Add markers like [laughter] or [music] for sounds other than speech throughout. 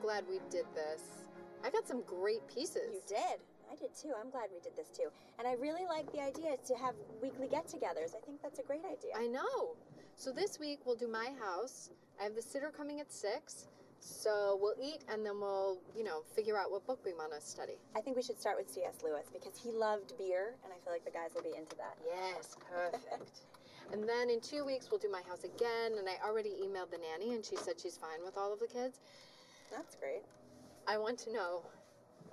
glad we did this. I got some great pieces. You did. I did too. I'm glad we did this too. And I really like the idea to have weekly get togethers. I think that's a great idea. I know. So this week we'll do my house. I have the sitter coming at six. So we'll eat and then we'll, you know, figure out what book we want to study. I think we should start with C.S. Lewis because he loved beer, and I feel like the guys will be into that. Yes, perfect. [laughs] and then in two weeks we'll do my house again. And I already emailed the nanny and she said she's fine with all of the kids. That's great. I want to know,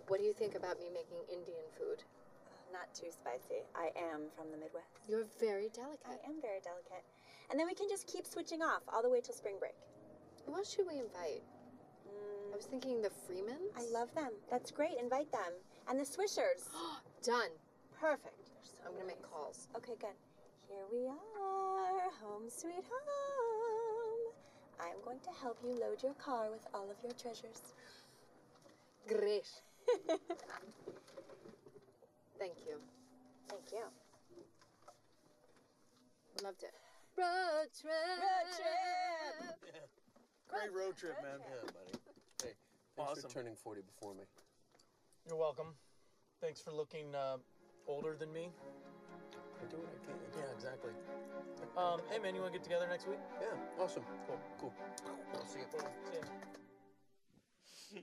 what do you think about me making Indian food? Uh, not too spicy. I am from the Midwest. You're very delicate. I am very delicate. And then we can just keep switching off all the way till spring break. Who else should we invite? Mm. I was thinking the Freemans. I love them. That's great. Invite them. And the Swishers. [gasps] Done. Perfect. I'm gonna make calls. Okay, good. Here we are, home sweet home. I'm going to help you load your car with all of your treasures. Great. [laughs] Thank you. Thank you. Loved it. Road trip. Road trip. [laughs] Great road trip, man. Yeah, buddy. Hey, thanks Awesome. for turning 40 before me. You're welcome. Thanks for looking uh, older than me. I do what I can. Yeah, exactly. Um, hey, man, you want to get together next week? Yeah, awesome. Cool, cool. I'll see you. See ya.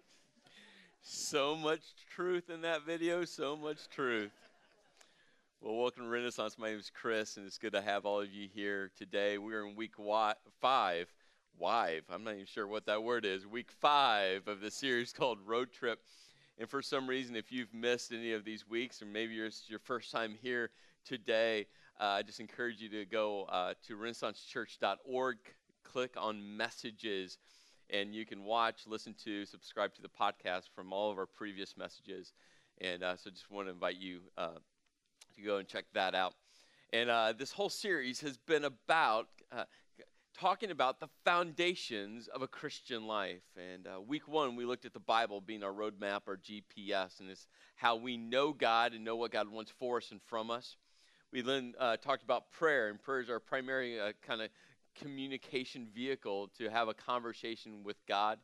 So much truth in that video, so much truth. Well, welcome to Renaissance. My name is Chris, and it's good to have all of you here today. We're in week wa- five. Wive. I'm not even sure what that word is. Week five of the series [laughs] called Road Trip. And for some reason, if you've missed any of these weeks, or maybe it's your first time here today, uh, I just encourage you to go uh, to renaissancechurch.org, click on messages, and you can watch, listen to, subscribe to the podcast from all of our previous messages. And uh, so just want to invite you uh, to go and check that out. And uh, this whole series has been about uh, talking about the foundations of a Christian life. And uh, week one, we looked at the Bible being our roadmap, our GPS, and it's how we know God and know what God wants for us and from us. We then uh, talked about prayer, and prayer is our primary uh, kind of communication vehicle to have a conversation with God.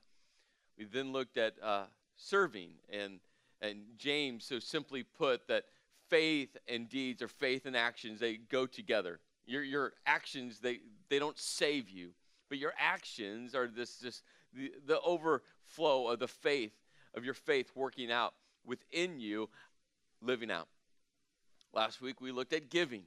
We then looked at uh, serving, and, and James so simply put that faith and deeds or faith and actions, they go together. Your, your actions, they, they don't save you, but your actions are this, just the, the overflow of the faith, of your faith working out within you, living out. Last week we looked at giving.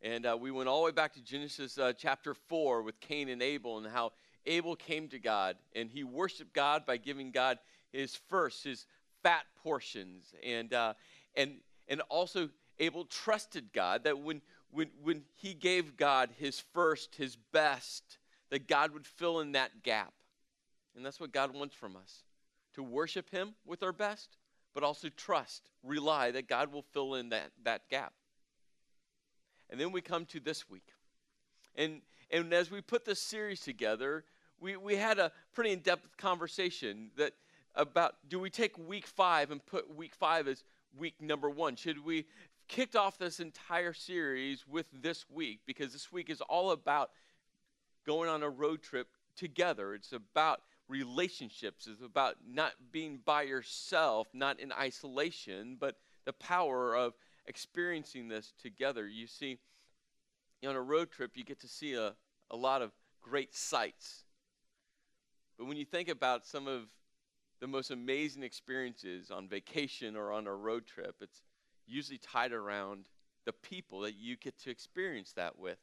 And uh, we went all the way back to Genesis uh, chapter 4 with Cain and Abel and how Abel came to God and he worshiped God by giving God his first, his fat portions. And, uh, and, and also, Abel trusted God that when, when, when he gave God his first, his best, that God would fill in that gap. And that's what God wants from us to worship him with our best, but also trust, rely that God will fill in that, that gap. And then we come to this week. And, and as we put this series together, we, we had a pretty in depth conversation that about do we take week five and put week five as week number one? Should we kicked off this entire series with this week because this week is all about going on a road trip together. It's about relationships. It's about not being by yourself, not in isolation, but the power of experiencing this together. You see, on a road trip, you get to see a, a lot of great sights. But when you think about some of the most amazing experiences on vacation or on a road trip, it's usually tied around the people that you get to experience that with.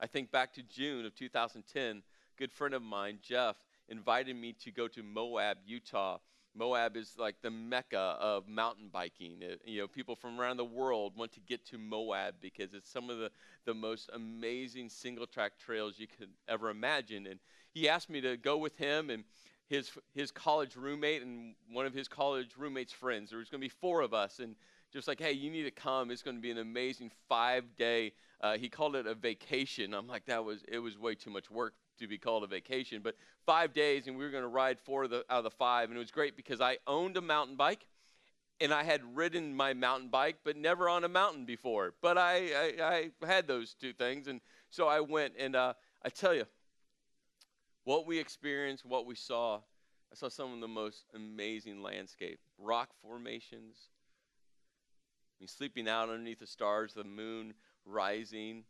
I think back to June of 2010, a good friend of mine, Jeff, invited me to go to Moab, Utah. Moab is like the mecca of mountain biking. It- you know, people from around the world want to get to Moab because it's some of the, the most amazing single track trails you could ever imagine. And he asked me to go with him and his, his college roommate and one of his college roommate's friends. There was going to be four of us. And just like, hey, you need to come. It's going to be an amazing five day. Uh, he called it a vacation. I'm like, that was it was way too much work to be called a vacation. But five days, and we were going to ride four the, out of the five, and it was great because I owned a mountain bike, and I had ridden my mountain bike, but never on a mountain before. But I I, I had those two things, and so I went, and uh, I tell you, what we experienced, what we saw, I saw some of the most amazing landscape, rock formations. I mean, sleeping out underneath the stars, the moon rising.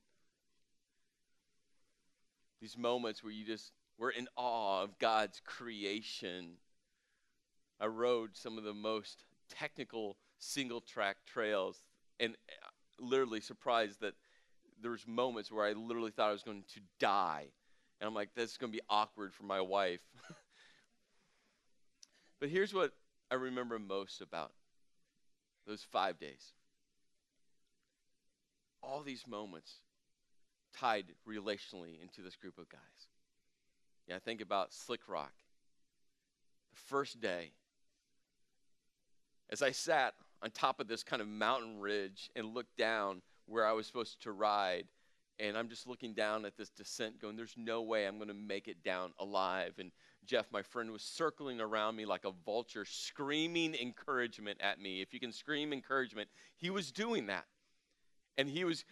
These moments where you just were in awe of God's creation. I rode some of the most technical single track trails and uh, literally surprised that there was moments where I literally thought I was going to die. And I'm like, that's going to be awkward for my wife. [laughs] but here's what I remember most about those five days all these moments tied relationally into this group of guys. Yeah, think about Slick Rock. The first day, as I sat on top of this kind of mountain ridge and looked down where I was supposed to ride, and I'm just looking down at this descent, going, There's no way I'm going to make it down alive. And Jeff, my friend, was circling around me like a vulture, screaming encouragement at me. If you can scream encouragement, he was doing that. And he was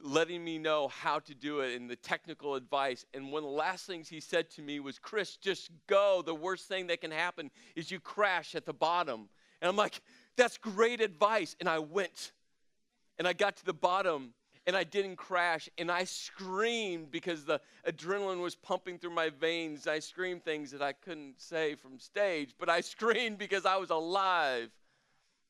letting me know how to do it and the technical advice. And one of the last things he said to me was, Chris, just go. The worst thing that can happen is you crash at the bottom. And I'm like, that's great advice. And I went and I got to the bottom and I didn't crash and I screamed because the adrenaline was pumping through my veins. I screamed things that I couldn't say from stage, but I [laughs] screamed because I was alive.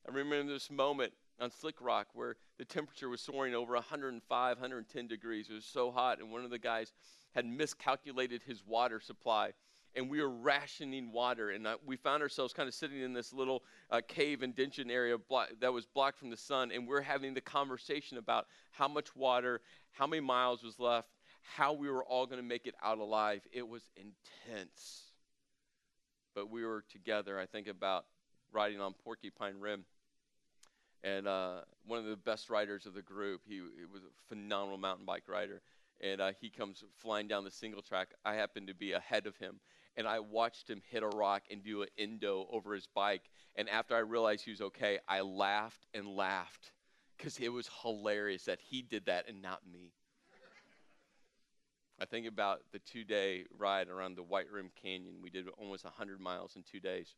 I remember this moment on Slick Rock where the temperature was soaring over 105, 110 degrees. It was so hot, and one of the guys had miscalculated his water supply. And we were rationing water, and uh, we found ourselves kind of sitting in this little uh, cave indention area that was blocked from the sun, and we're having the conversation about how much water, how many miles was left, how we were all going to make it out alive. It was intense. But we were together. I think about riding on Porcupine Rim and uh, one of the best riders of the group. He, he was a phenomenal mountain bike rider, and uh, he comes flying down the single track. I happened to be ahead of him, and I watched him hit a rock and do an endo over his bike. And after I realized he was okay, I laughed and laughed because it was hilarious that he did that and not me. I think about the two day ride around the White Rim Canyon. We did almost 100 miles in two days.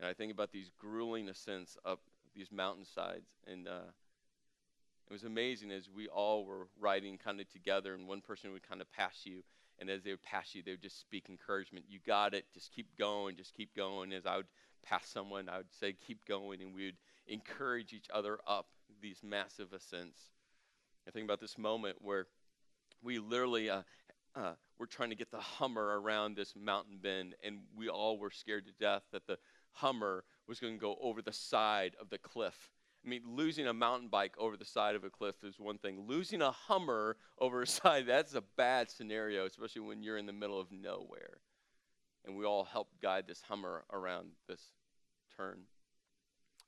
And I think about these grueling ascents up these mountainsides. And uh, it was amazing as we all were riding kind of together, and one person would kind of pass you. And as they would pass you, they would just speak encouragement. You got it. Just keep going. Just keep going. As I would pass someone, I would say, keep going. And we would encourage each other up these massive ascents. I think about this moment where we literally uh, uh, were trying to get the Hummer around this mountain bend, and we all were scared to death that the Hummer was going to go over the side of the cliff. I mean, losing a mountain bike over the side of a cliff is one thing. Losing a Hummer over a [laughs] side, that's a bad scenario, especially when you're in the middle of nowhere. And we all helped guide this Hummer around this turn.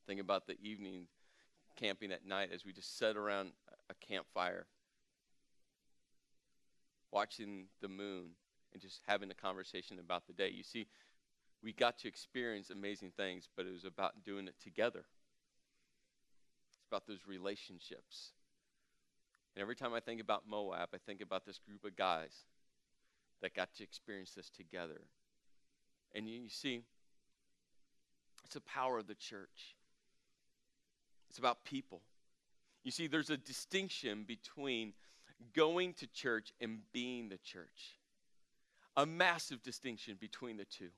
Think about the evening camping at night as we just sat around a campfire, watching the moon and just having a conversation about the day. You see, we got to experience amazing things, but it was about doing it together. It's about those relationships. And every time I think about Moab, I think about this group of guys that got to experience this together. And you, you see, it's the power of the church. It's about people. You see, there's a distinction between going to church and being the church. A massive distinction between the two.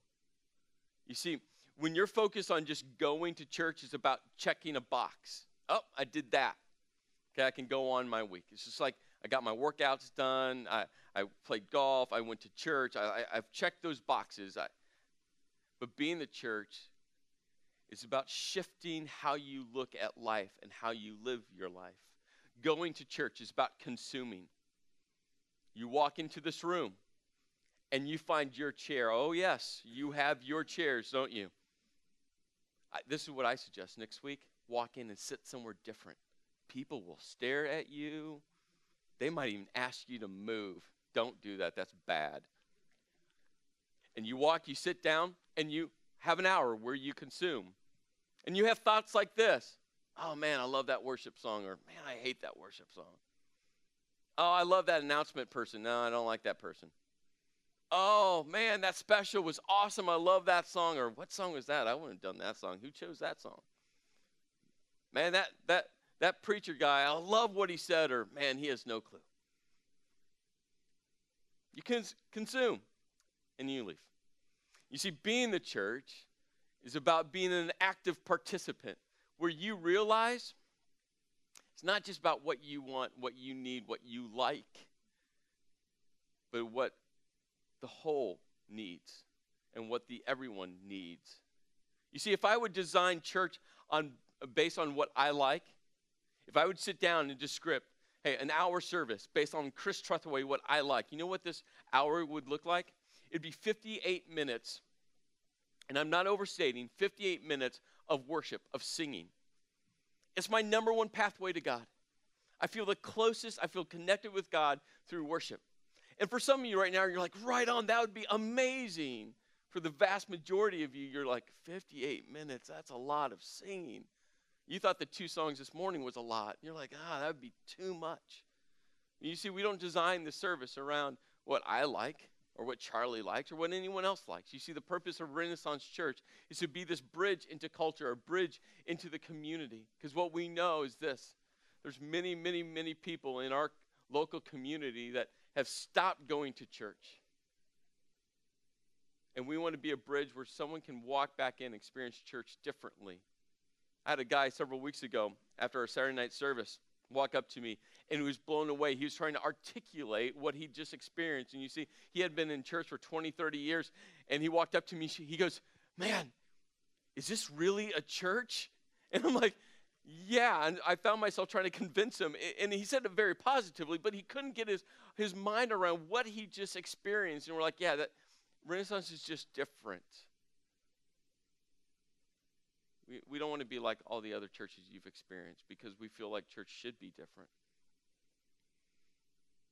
You see, when you're focused on just going to church, it's about checking a box. Oh, I did that. Okay, I can go on my week. It's just like I got my workouts done. I, I played golf. I went to church. I, I, have checked those boxes. I, but being the church is about shifting how you look at life and how you live your life. Going to church is about consuming. You walk into this room and you find your chair. Oh, yes, you have your chairs, don't you? I, this is what I suggest next week walk in and sit somewhere different. People will stare at you. They might even ask you to move. Don't do that, that's bad. And you walk, you sit down, and you have an hour where you consume. And you have thoughts like this Oh man, I love that worship song, or man, I hate that worship song. Oh, I love that announcement person. No, I don't like that person. Oh man, that special was awesome. I love that song. Or what song was that? I wouldn't have done that song. Who chose that song? Man, that that that preacher guy, I love what he said, or man, he has no clue. You can consume and you leave. You see, being the church is about being an active participant where you realize it's not just about what you want, what you need, what you like, but what the whole needs and what the everyone needs. You see, if I would design church on based on what I like, if I would sit down and just script, hey, an hour service based on Chris Trethaway, what I like, you know what this hour would look like? It'd be 58 minutes, and I'm not overstating, 58 minutes of worship, of singing. It's my number one pathway to God. I feel the closest, I feel connected with God through worship. And for some of you right now, you're like, right on, that would be amazing. For the vast majority of you, you're like, 58 minutes, that's a lot of singing. You thought the two songs this morning was a lot. You're like, ah, that would be too much. You see, we don't design the service around what I like or what Charlie likes or what anyone else likes. You see, the purpose of Renaissance Church is to be this bridge into culture, a bridge into the community. Because what we know is this there's many, many, many people in our local community that have stopped going to church. And we want to be a bridge where someone can walk back in and experience church differently I had a guy several weeks ago after our Saturday night service walk up to me and he was blown away. He was trying to articulate what he just experienced. And you see, he had been in church for 20, 30 years. And he walked up to me. He goes, Man, is this really a church? [laughs] And I'm like, Yeah. And I found myself trying to convince him. And he said it very positively, but he couldn't get his, his mind around what he just experienced. And we're like, Yeah, that Renaissance is just different. We, we don't want to be like all the other churches you've experienced because we feel like church should be different.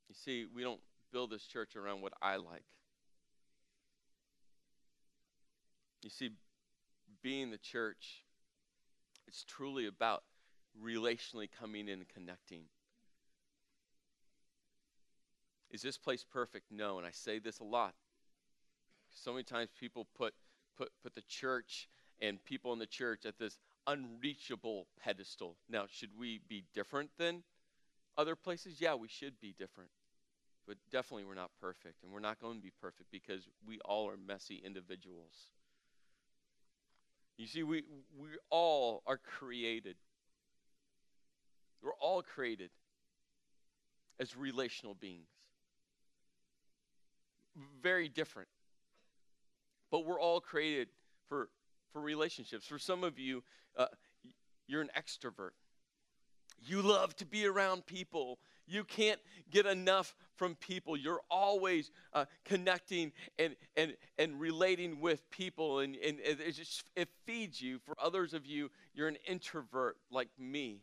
You see, we don't build this church around what I like. You see, being the church, it's truly about relationally coming in and connecting. Is this place perfect? No, and I say this a lot. So many times people put put put the church and people in the church at this unreachable pedestal. Now, should we be different than other places? Yeah, we should be different. But definitely we're not perfect, and we're not going to be perfect because we all are messy individuals. You see, we, we all are created. We're all created as relational beings. Very different. But we're all created for for relationships. For some of you, uh, you're an extrovert. You love to be around people. You can't get enough from people. You're always uh, connecting and, and, and relating with people, and, and it, just, it feeds you. For others of you, you're an introvert like me,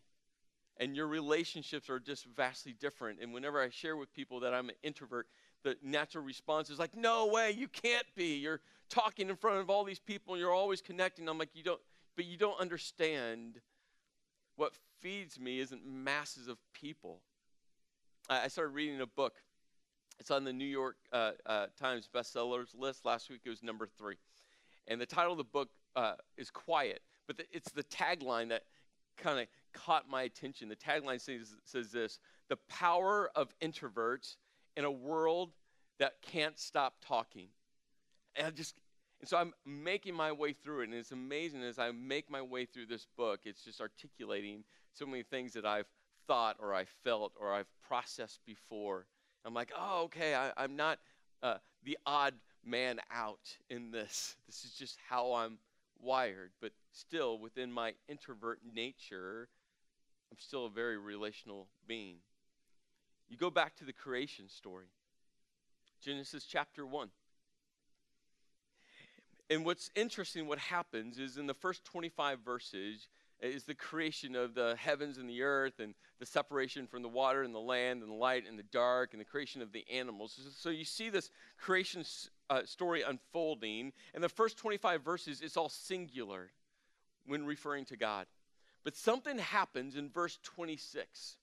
and your relationships are just vastly different. And whenever I share with people that I'm an introvert, the natural response is like, no way, you can't be. You're talking in front of all these people and you're always connecting. I'm like, you don't, but you don't understand what feeds me isn't masses of people. I, started reading a book. It's on the New York uh, uh, Times bestsellers list. Last week it was number three. And the title of the book uh, is Quiet, but the, it's the tagline that kind of caught my attention. The tagline says, says this The power of introverts in a world that can't stop talking. And I just and so I'm making my way through it, and it's amazing as I make my way through this book, it's just articulating so many things that I've thought or I felt or I've processed before. I'm like, oh, okay, I, am not uh, the odd man out in this. This is just how I'm wired. But still, within my introvert nature, I'm still a very relational being. You go back to the creation story, Genesis chapter 1. And what's interesting, what happens is in the first 25 verses, is the creation of the heavens and the earth and the separation from the water and the land and the light and the dark and the creation of the animals. So you see this creation uh, story unfolding. And the first 25 verses, it's all singular when referring to God. But something happens in verse 26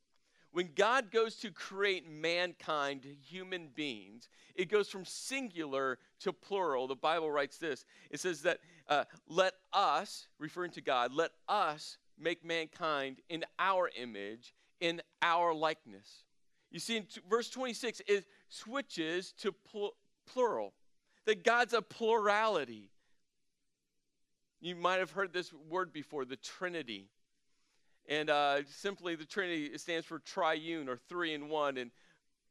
when God goes to create mankind, human beings, it goes from singular to plural. The Bible writes this it says that, uh, let us, referring to God, let us make mankind in our image, in our likeness. You see, in t- verse 26, it switches to pl- plural, that God's a plurality. You might have heard this word before, the Trinity. And uh, simply, the Trinity stands for triune or three in one. And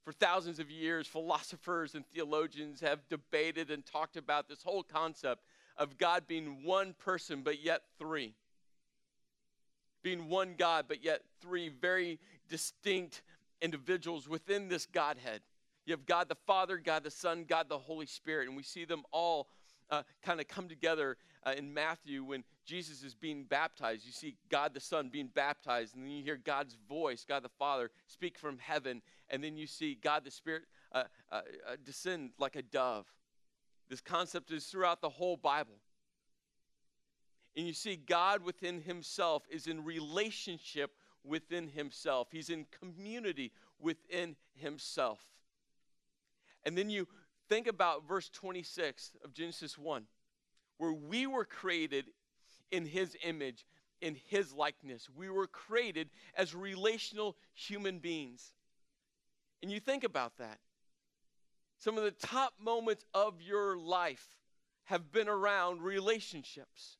for thousands of years, philosophers and theologians have debated and talked about this whole concept of God being one person, but yet three. Being one God, but yet three very distinct individuals within this Godhead. You have God the Father, God the Son, God the Holy Spirit, and we see them all uh, kind of come together uh, in Matthew when Jesus is being baptized. You see God the Son being baptized, and then you hear God's voice, God the Father, speak from heaven, and then you see God the Spirit uh, uh, uh, descend like a dove. This concept is throughout the whole Bible. And you see, God within Himself is in relationship within Himself, He's in community within Himself. And then you think about verse 26 of Genesis 1, where we were created in his image, in his likeness. We were created as relational human beings. And you think about that. Some of the top moments of your life have been around relationships,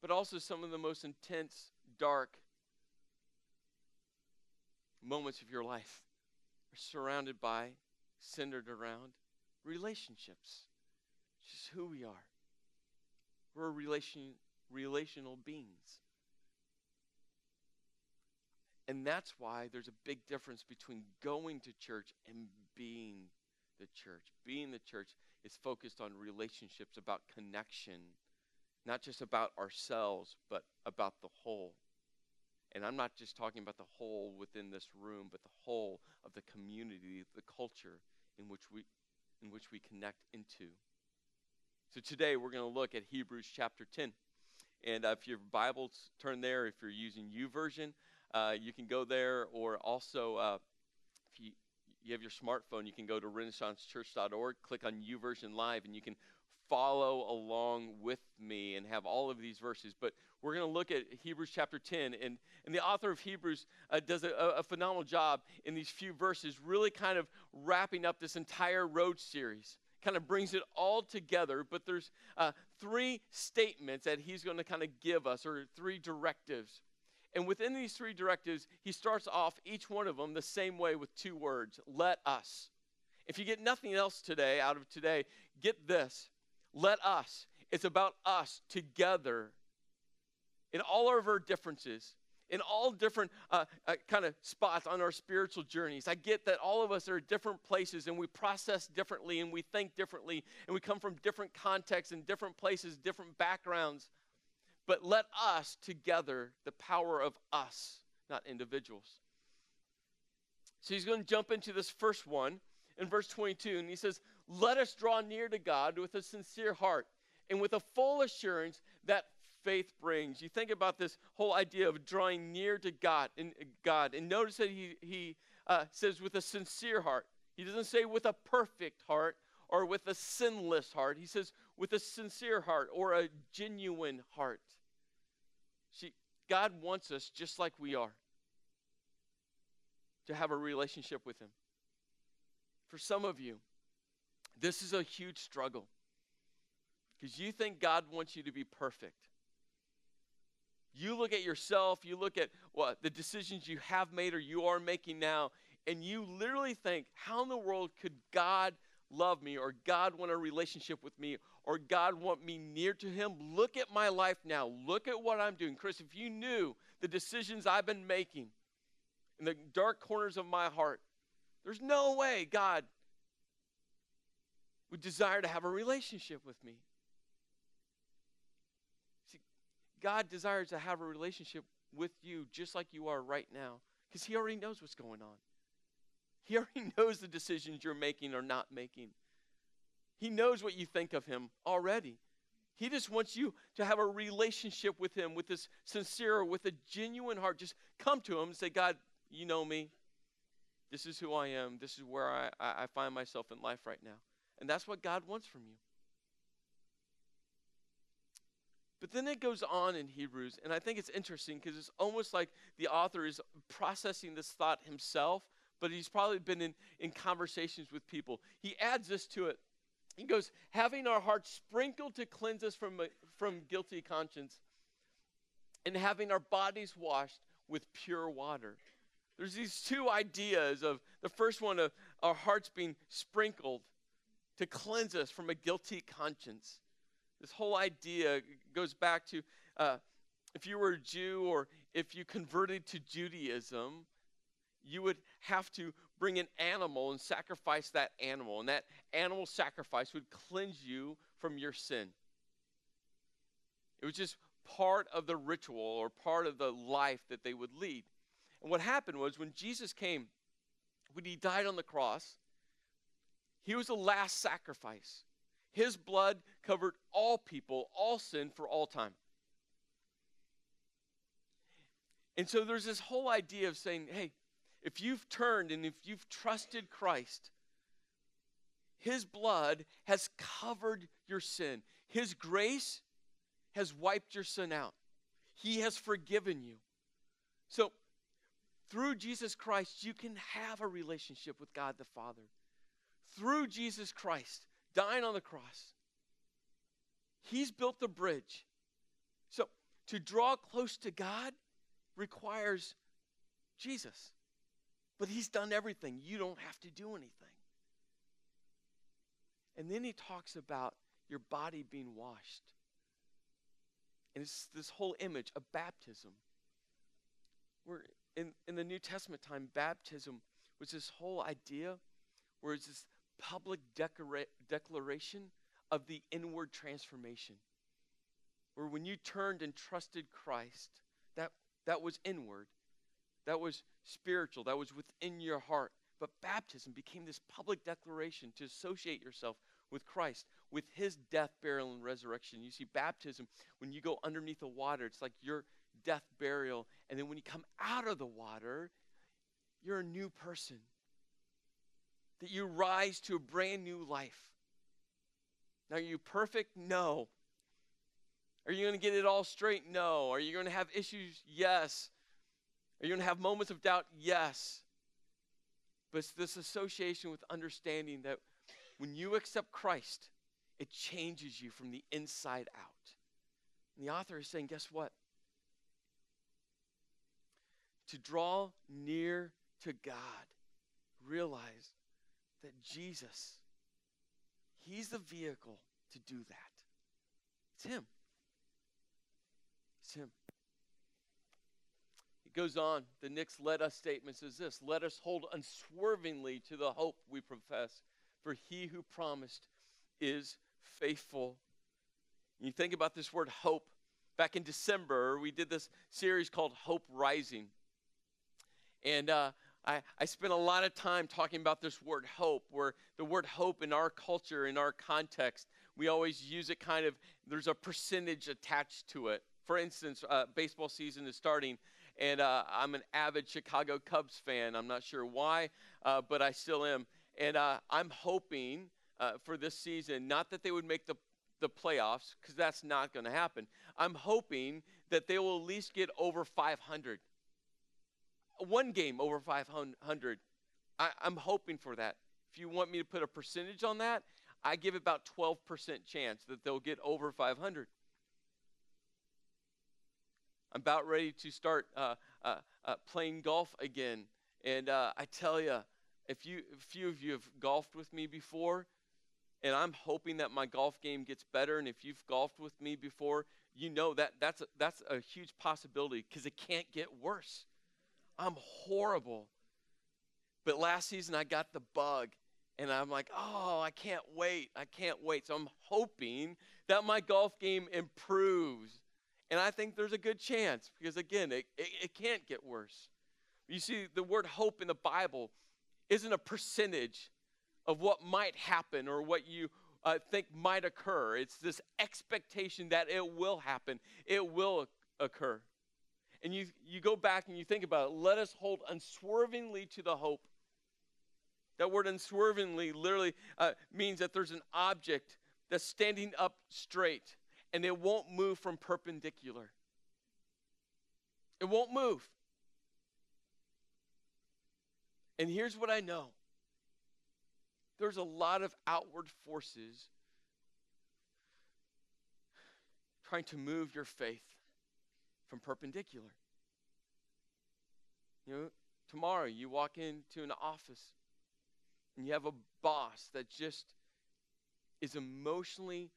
but also some of the most intense, dark moments of your life surrounded by, centered around relationships. It's just who we are. We're relation, relational beings. And that's why there's a big difference between going to church and being the church. Being the church is focused on relationships, about connection, not just about ourselves, but about the whole. And I'm not just talking about the whole within this room, but the whole of the community, the culture in which we in which we connect into. So today we're going to look at Hebrews chapter 10. And uh, if your Bibles turn there, if you're using YouVersion, uh, you can go there. Or also, uh, if you, you have your smartphone, you can go to renaissancechurch.org, click on YouVersion Live, and you can follow along with me and have all of these verses. But we're going to look at Hebrews chapter 10. And, and the author of Hebrews uh, does a, a phenomenal job in these few verses, really kind of wrapping up this entire road series. Kind of brings it all together, but there's uh, three statements that he's going to kind of give us, or three directives. And within these three directives, he starts off each one of them the same way with two words let us. If you get nothing else today out of today, get this let us. It's about us together in all of our differences, in all different uh, uh, kind of spots on our spiritual journeys. I get that all of us are at different places and we process differently and we think differently and we come from different contexts and different places, different backgrounds. But let us together, the power of us, not individuals. So he's going to jump into this first one in verse 22, and he says, Let us draw near to God with a sincere heart and with a full assurance that faith brings. You think about this whole idea of drawing near to God and God, and notice that he he uh, says with a sincere heart. He doesn't say with a perfect heart or with a sinless heart. He says with a sincere heart or a genuine heart. See, God wants us just like we are to have a relationship with Him. For some of you, this is a huge struggle because you think God wants you to be perfect. You look at yourself, you look at what the decisions you have made or you are making now, and you literally think, how in the world could God love me or God want a relationship with me or God want me near to him? Look at my life now. Look at what I'm doing. Chris, if you knew the decisions I've been making in the dark corners of my heart, there's no way God would desire to have a relationship with me. God desires to have a relationship with you just like you are right now because He already knows what's going on. He already [laughs] knows the decisions you're making or not making. He knows what you think of Him already. He just wants you to have a relationship with Him, with this sincere, with a genuine heart. Just come to Him and say, God, you know me. This is who I am. This is where I, I find myself in life right now. And that's what God wants from you. But then it goes on in Hebrews, and I think it's interesting because it's almost like the author is processing this thought himself, but he's probably been in, in conversations with people. He adds this to it. He goes, having our hearts sprinkled to cleanse us from, from guilty conscience, and having our bodies washed with pure water. There's these two ideas of the first one of our hearts being sprinkled to cleanse us from a guilty conscience. This whole idea goes back to uh, if you were a Jew or if you converted to Judaism, you would have to bring an animal and sacrifice that animal, and that animal sacrifice would cleanse you from your sin. It was just part of the ritual or part of the life that they would lead. And what happened was when Jesus came, when he died on the cross, he was the last sacrifice. His blood covered all people, all sin for all time. And so there's this whole idea of saying, hey, if you've turned and if you've trusted Christ, His blood has covered your sin. His grace has wiped your sin out. He has forgiven you. So, through Jesus Christ, you can have a relationship with God the Father. Through Jesus Christ, dying on the cross. He's built the bridge. So to draw close to God requires Jesus. But He's done everything. You don't have to do anything. And then He talks about your body being washed. And it's this whole image of baptism. Where in, in the New Testament time, baptism was this whole idea where it's this public declara- declaration of the inward transformation. Where when you turned and trusted Christ, that, that was inward, that was spiritual, that was within your heart. But baptism became this public declaration to associate yourself with Christ, with his death, burial, and resurrection. You see, baptism, when you go underneath the water, it's like your death, burial, and then when you come out of the water, you're a new person that you rise to a brand new life. Now, are you perfect? No. Are you going to get it all straight? No. Are you going to have issues? Yes. Are you going to have moments of doubt? Yes. But it's this association with understanding that when you accept Christ, it changes you from the inside out. And the author is saying, guess what? To draw near to God, realize that Jesus, He's the vehicle to do that. It's Him. It's Him. It goes on. The next let us statement says this Let us hold unswervingly to the hope we profess, for He who promised is faithful. You think about this word hope. Back in December, we did this series called Hope Rising. And uh, I, I spent a lot of time talking about this word hope, where the word hope in our culture, in our context, we always use it kind of, there's a percentage attached to it. For instance, uh, baseball season is starting, and uh, I'm an avid Chicago Cubs fan. I'm not sure why, uh, but I still am. And uh, I'm hoping uh, for this season, not that they would make the the playoffs, because that's not going to happen. I'm hoping that they will at least get over 500 one game over 500. I, I'm hoping for that. If you want me to put a percentage on that, I give about 12% chance that they'll get over 500. I'm about ready to start uh, uh, uh, playing golf again. And uh, I tell you, if you, a few of you have golfed with me before, and I'm hoping that my golf game gets better. And if you've golfed with me before, you know that that's a, that's a huge possibility because it can't get worse. I'm horrible. But last season I got the bug and I'm like, oh, I can't wait. I can't wait. So I'm hoping that my golf game improves. And I think there's a good chance because, again, it, it, it, can't get worse. You see, the word hope in the Bible isn't a percentage of what might happen or what you uh, think might occur. It's this expectation that it will happen, it will occur. And you, you go back and you think about it. Let us hold unswervingly to the hope. That word unswervingly literally uh, means that there's an object that's standing up straight and it won't move from perpendicular. It won't move. And here's what I know there's a lot of outward forces trying to move your faith from perpendicular. You know, tomorrow you walk into an office and you have a boss that just is emotionally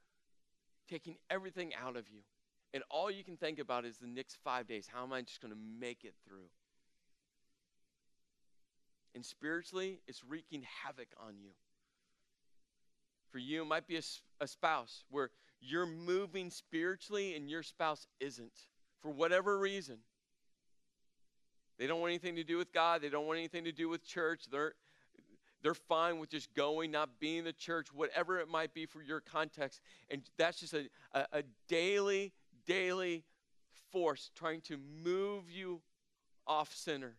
taking everything out of you. And all you can think about is the next five days. How am I just going to make it through? And spiritually, it's wreaking havoc on you. For you, it might be a, a spouse where you're moving spiritually and your spouse isn't for whatever reason. They don't want anything to do with God. They don't want anything to do with church. They're, they're fine with just going, not being the church, whatever it might be for your context. And that's just a, a, a daily, daily force trying to move you off center.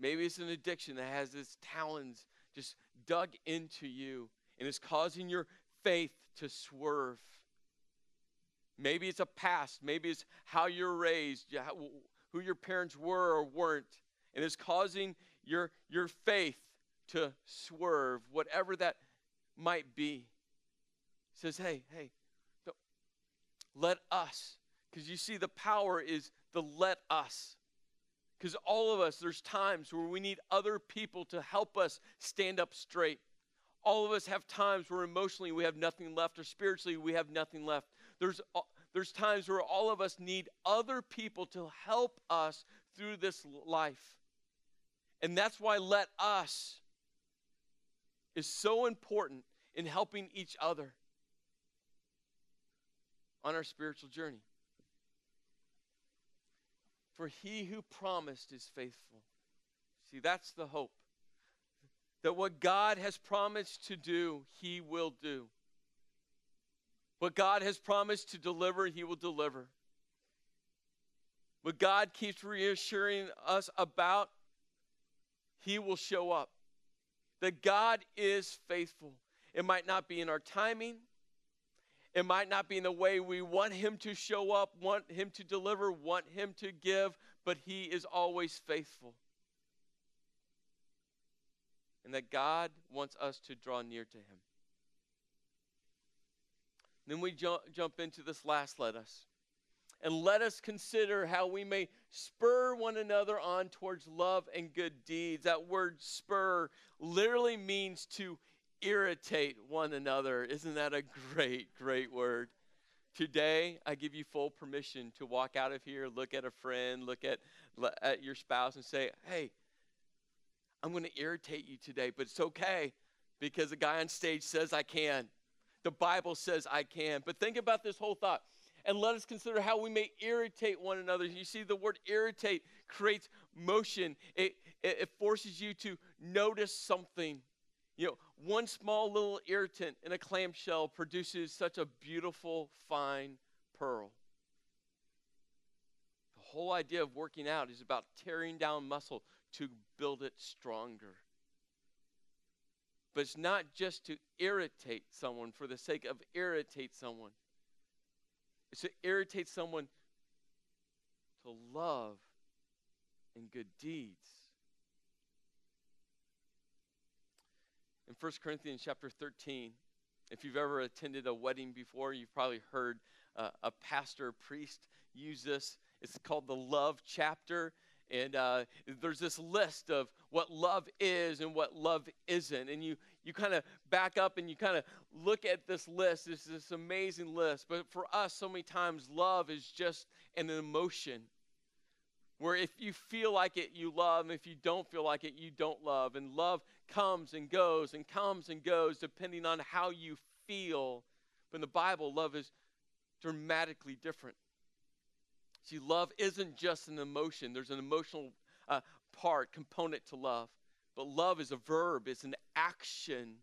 Maybe it's an addiction that has its talons just dug into you and is causing your faith to swerve. Maybe it's a past. Maybe it's how you're raised, who your parents were or weren't, and it's causing your, your faith to swerve, whatever that might be. Says, hey, hey, let us. Because you see, the power is the let us. Because all of us, there's times where we need other people to help us stand up straight. All of us have times where emotionally we have nothing left or spiritually we have nothing left. There's, uh, there's times where all of us need other people to help us through this life. And that's why let us is so important in helping each other on our spiritual journey. For he who promised is faithful. See, that's the hope. That what God has promised to do, he will do. What God has promised to deliver, he will deliver. What God keeps reassuring us about, he will show up. That God is faithful. It might not be in our timing, it might not be in the way we want Him to show up, want Him to deliver, want Him to give, but He is always faithful. And that God wants us to draw near to Him. Then we jump, jump into this last let us. And let us consider how we may spur one another on towards love and good deeds. That word spur literally means to irritate one another. Isn't that a great, great word? Today, I give you full permission to walk out of here, look at a friend, look at, at your spouse, and say, Hey, I'm going to irritate you today, but it's okay because the guy on stage says I can. The Bible says I can. But think about this whole thought and let us consider how we may irritate one another. You see, the word irritate creates motion, it, it, it forces you to notice something. You know, one small little irritant in a clamshell produces such a beautiful, fine pearl. The whole idea of working out is about tearing down muscle to build it stronger. But it's not just to irritate someone for the sake of irritate someone. It's to irritate someone to love and good deeds. in 1 Corinthians chapter 13. If you've ever attended a wedding before, you've probably heard uh, a pastor, priest use this. It's called the love chapter. And uh, there's this list of what love is and what love isn't. And you, you kind of back up and you kind of look at this list. It's this amazing list. But for us, so many times, love is just an emotion where if you feel like it, you love, and if you don't feel like it, you don't love. And love comes and goes and comes and goes depending on how you feel. But in the Bible, love is dramatically different. See, love isn't just an emotion, there's an emotional uh, part, component to love. But love is a verb, it's an action.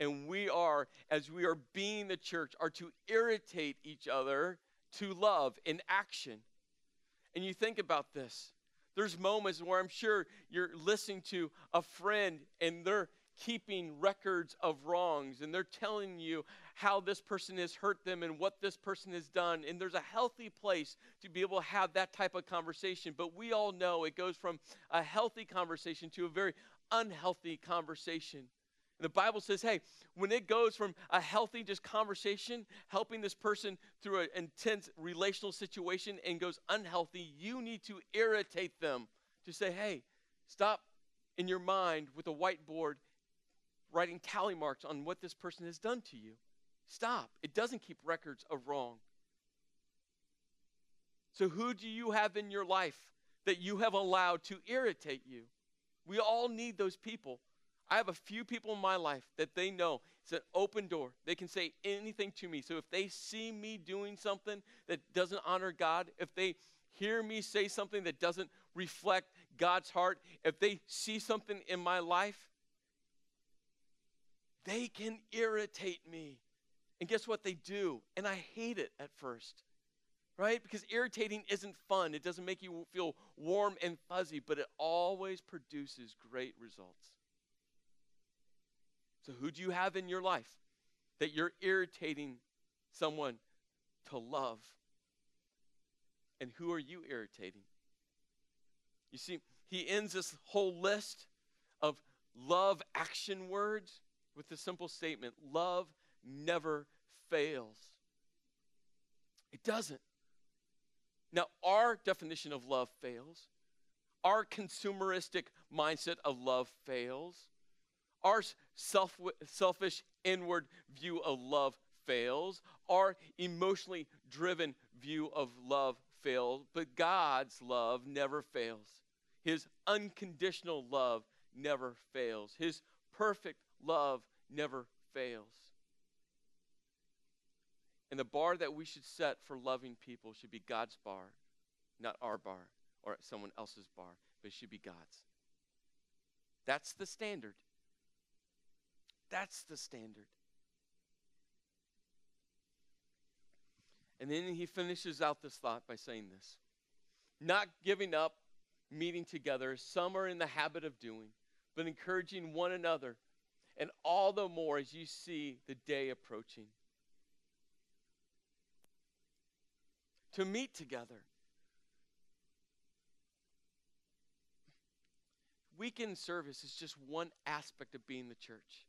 And we are, as we are being the church, are to irritate each other to love in action. And you think about this. There's moments where I'm sure you're listening to a friend and they're keeping records of wrongs and they're telling you how this person has hurt them and what this person has done. And there's a healthy place to be able to have that type of conversation. But we all know it goes from a healthy conversation to a very unhealthy conversation. And the Bible says, hey, when it goes from a healthy just conversation, helping this person through an intense relational situation, and goes unhealthy, you need to irritate them to say, hey, stop in your mind with a whiteboard writing tally marks on what this person has done to you. Stop. It doesn't keep records of wrong. So, who do you have in your life that you have allowed to irritate you? We all need those people. I have a few people in my life that they know it's an open door. They can say anything to me. So if they see me doing something that doesn't honor God, if they hear me say something that doesn't reflect God's heart, if they see something in my life, they can irritate me. And guess what they do? And I hate it at first, right? Because irritating isn't fun. It doesn't make you feel warm and fuzzy, but it always produces great results. So, who do you have in your life that you're irritating someone to love? And who are you irritating? You see, he ends this whole list of love action words with the simple statement love never fails. It doesn't. Now, our definition of love fails. Our consumeristic mindset of love fails. Our self, selfish inward view of love fails. Our emotionally driven view of love fails. But God's love never fails. His unconditional love never fails. His perfect love never fails. And the bar that we should set for loving people should be God's bar, not our bar or someone else's bar, but it should be God's. That's the standard. That's the standard. And then he finishes out this thought by saying this Not giving up meeting together, some are in the habit of doing, but encouraging one another, and all the more as you see the day approaching. To meet together. Weekend service is just one aspect of being the church.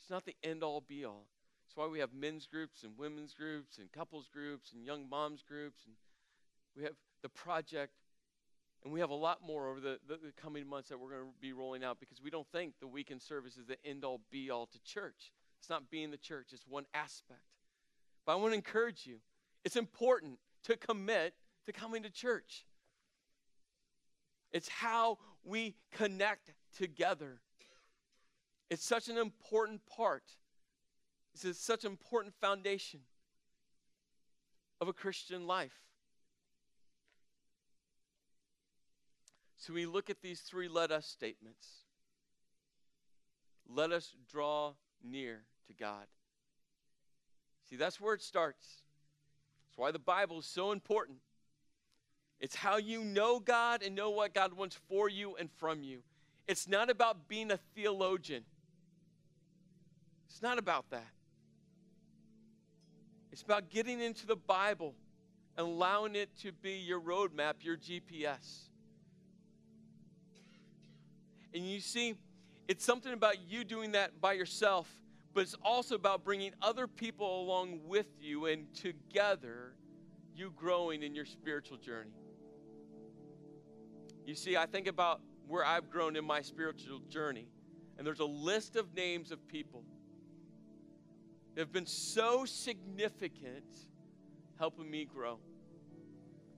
It's not the end all be all. That's why we have men's groups and women's groups and couples groups and young moms groups and we have the project and we have a lot more over the, the, the coming months that we're going to be rolling out because we don't think the weekend service is the end all be all to church. It's not being the church, it's one aspect. But I want to encourage you it's important to commit to coming to church. It's how we connect together. It's such an important part. It's such an important foundation of a Christian life. So we look at these three let us statements. Let us draw near to God. See, that's where it starts. That's why the Bible is so important. It's how you know God and know what God wants for you and from you. It's not about being a theologian. It's not about that. It's about getting into the Bible and allowing it to be your roadmap, your GPS. And you see, it's something about you doing that by yourself, but it's also about bringing other people along with you and together you growing in your spiritual journey. You see, I think about where I've grown in my spiritual journey, and there's a list of names of people that have been so significant helping me grow,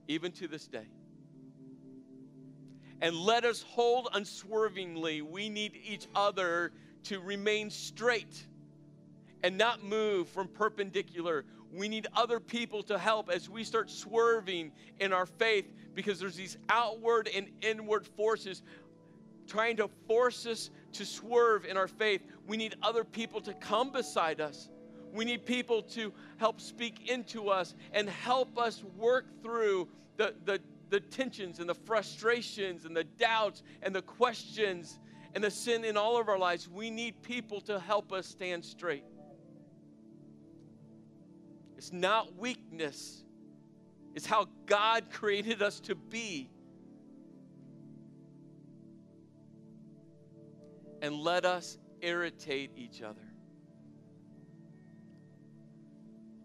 even to this day. And let us hold unswervingly. We need each other to remain straight and not move from perpendicular. We need other people to help as we start swerving in our faith because there's these outward and inward forces trying to force us to swerve in our faith. We need other people to come beside us. We need people to help speak into us and help us work through the, the, the tensions and the frustrations and the doubts and the questions and the sin in all of our lives. We need people to help us stand straight. It's not weakness, it's how God created us to be. And let us irritate each other.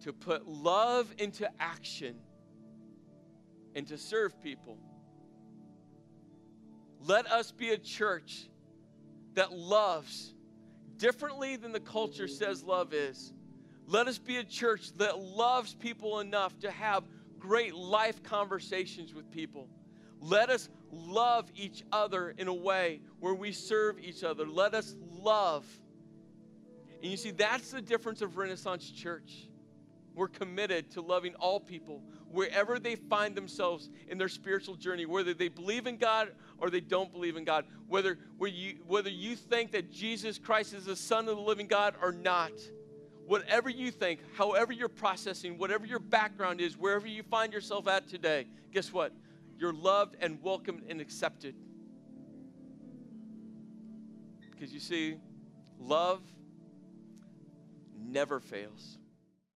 To put love into action and to serve people. Let us be a church that loves differently than the culture says love is. Let us be a church that loves people enough to have great life conversations with people. Let us love each other in a way where we serve each other. Let us love. And you see, that's the difference of Renaissance Church. We're committed to loving all people wherever they find themselves in their spiritual journey, whether they believe in God or they don't believe in God, whether, whether, you, whether you think that Jesus Christ is the Son of the living God or not. Whatever you think, however you're processing, whatever your background is, wherever you find yourself at today, guess what? You're loved and welcomed and accepted. Because you see, love never fails.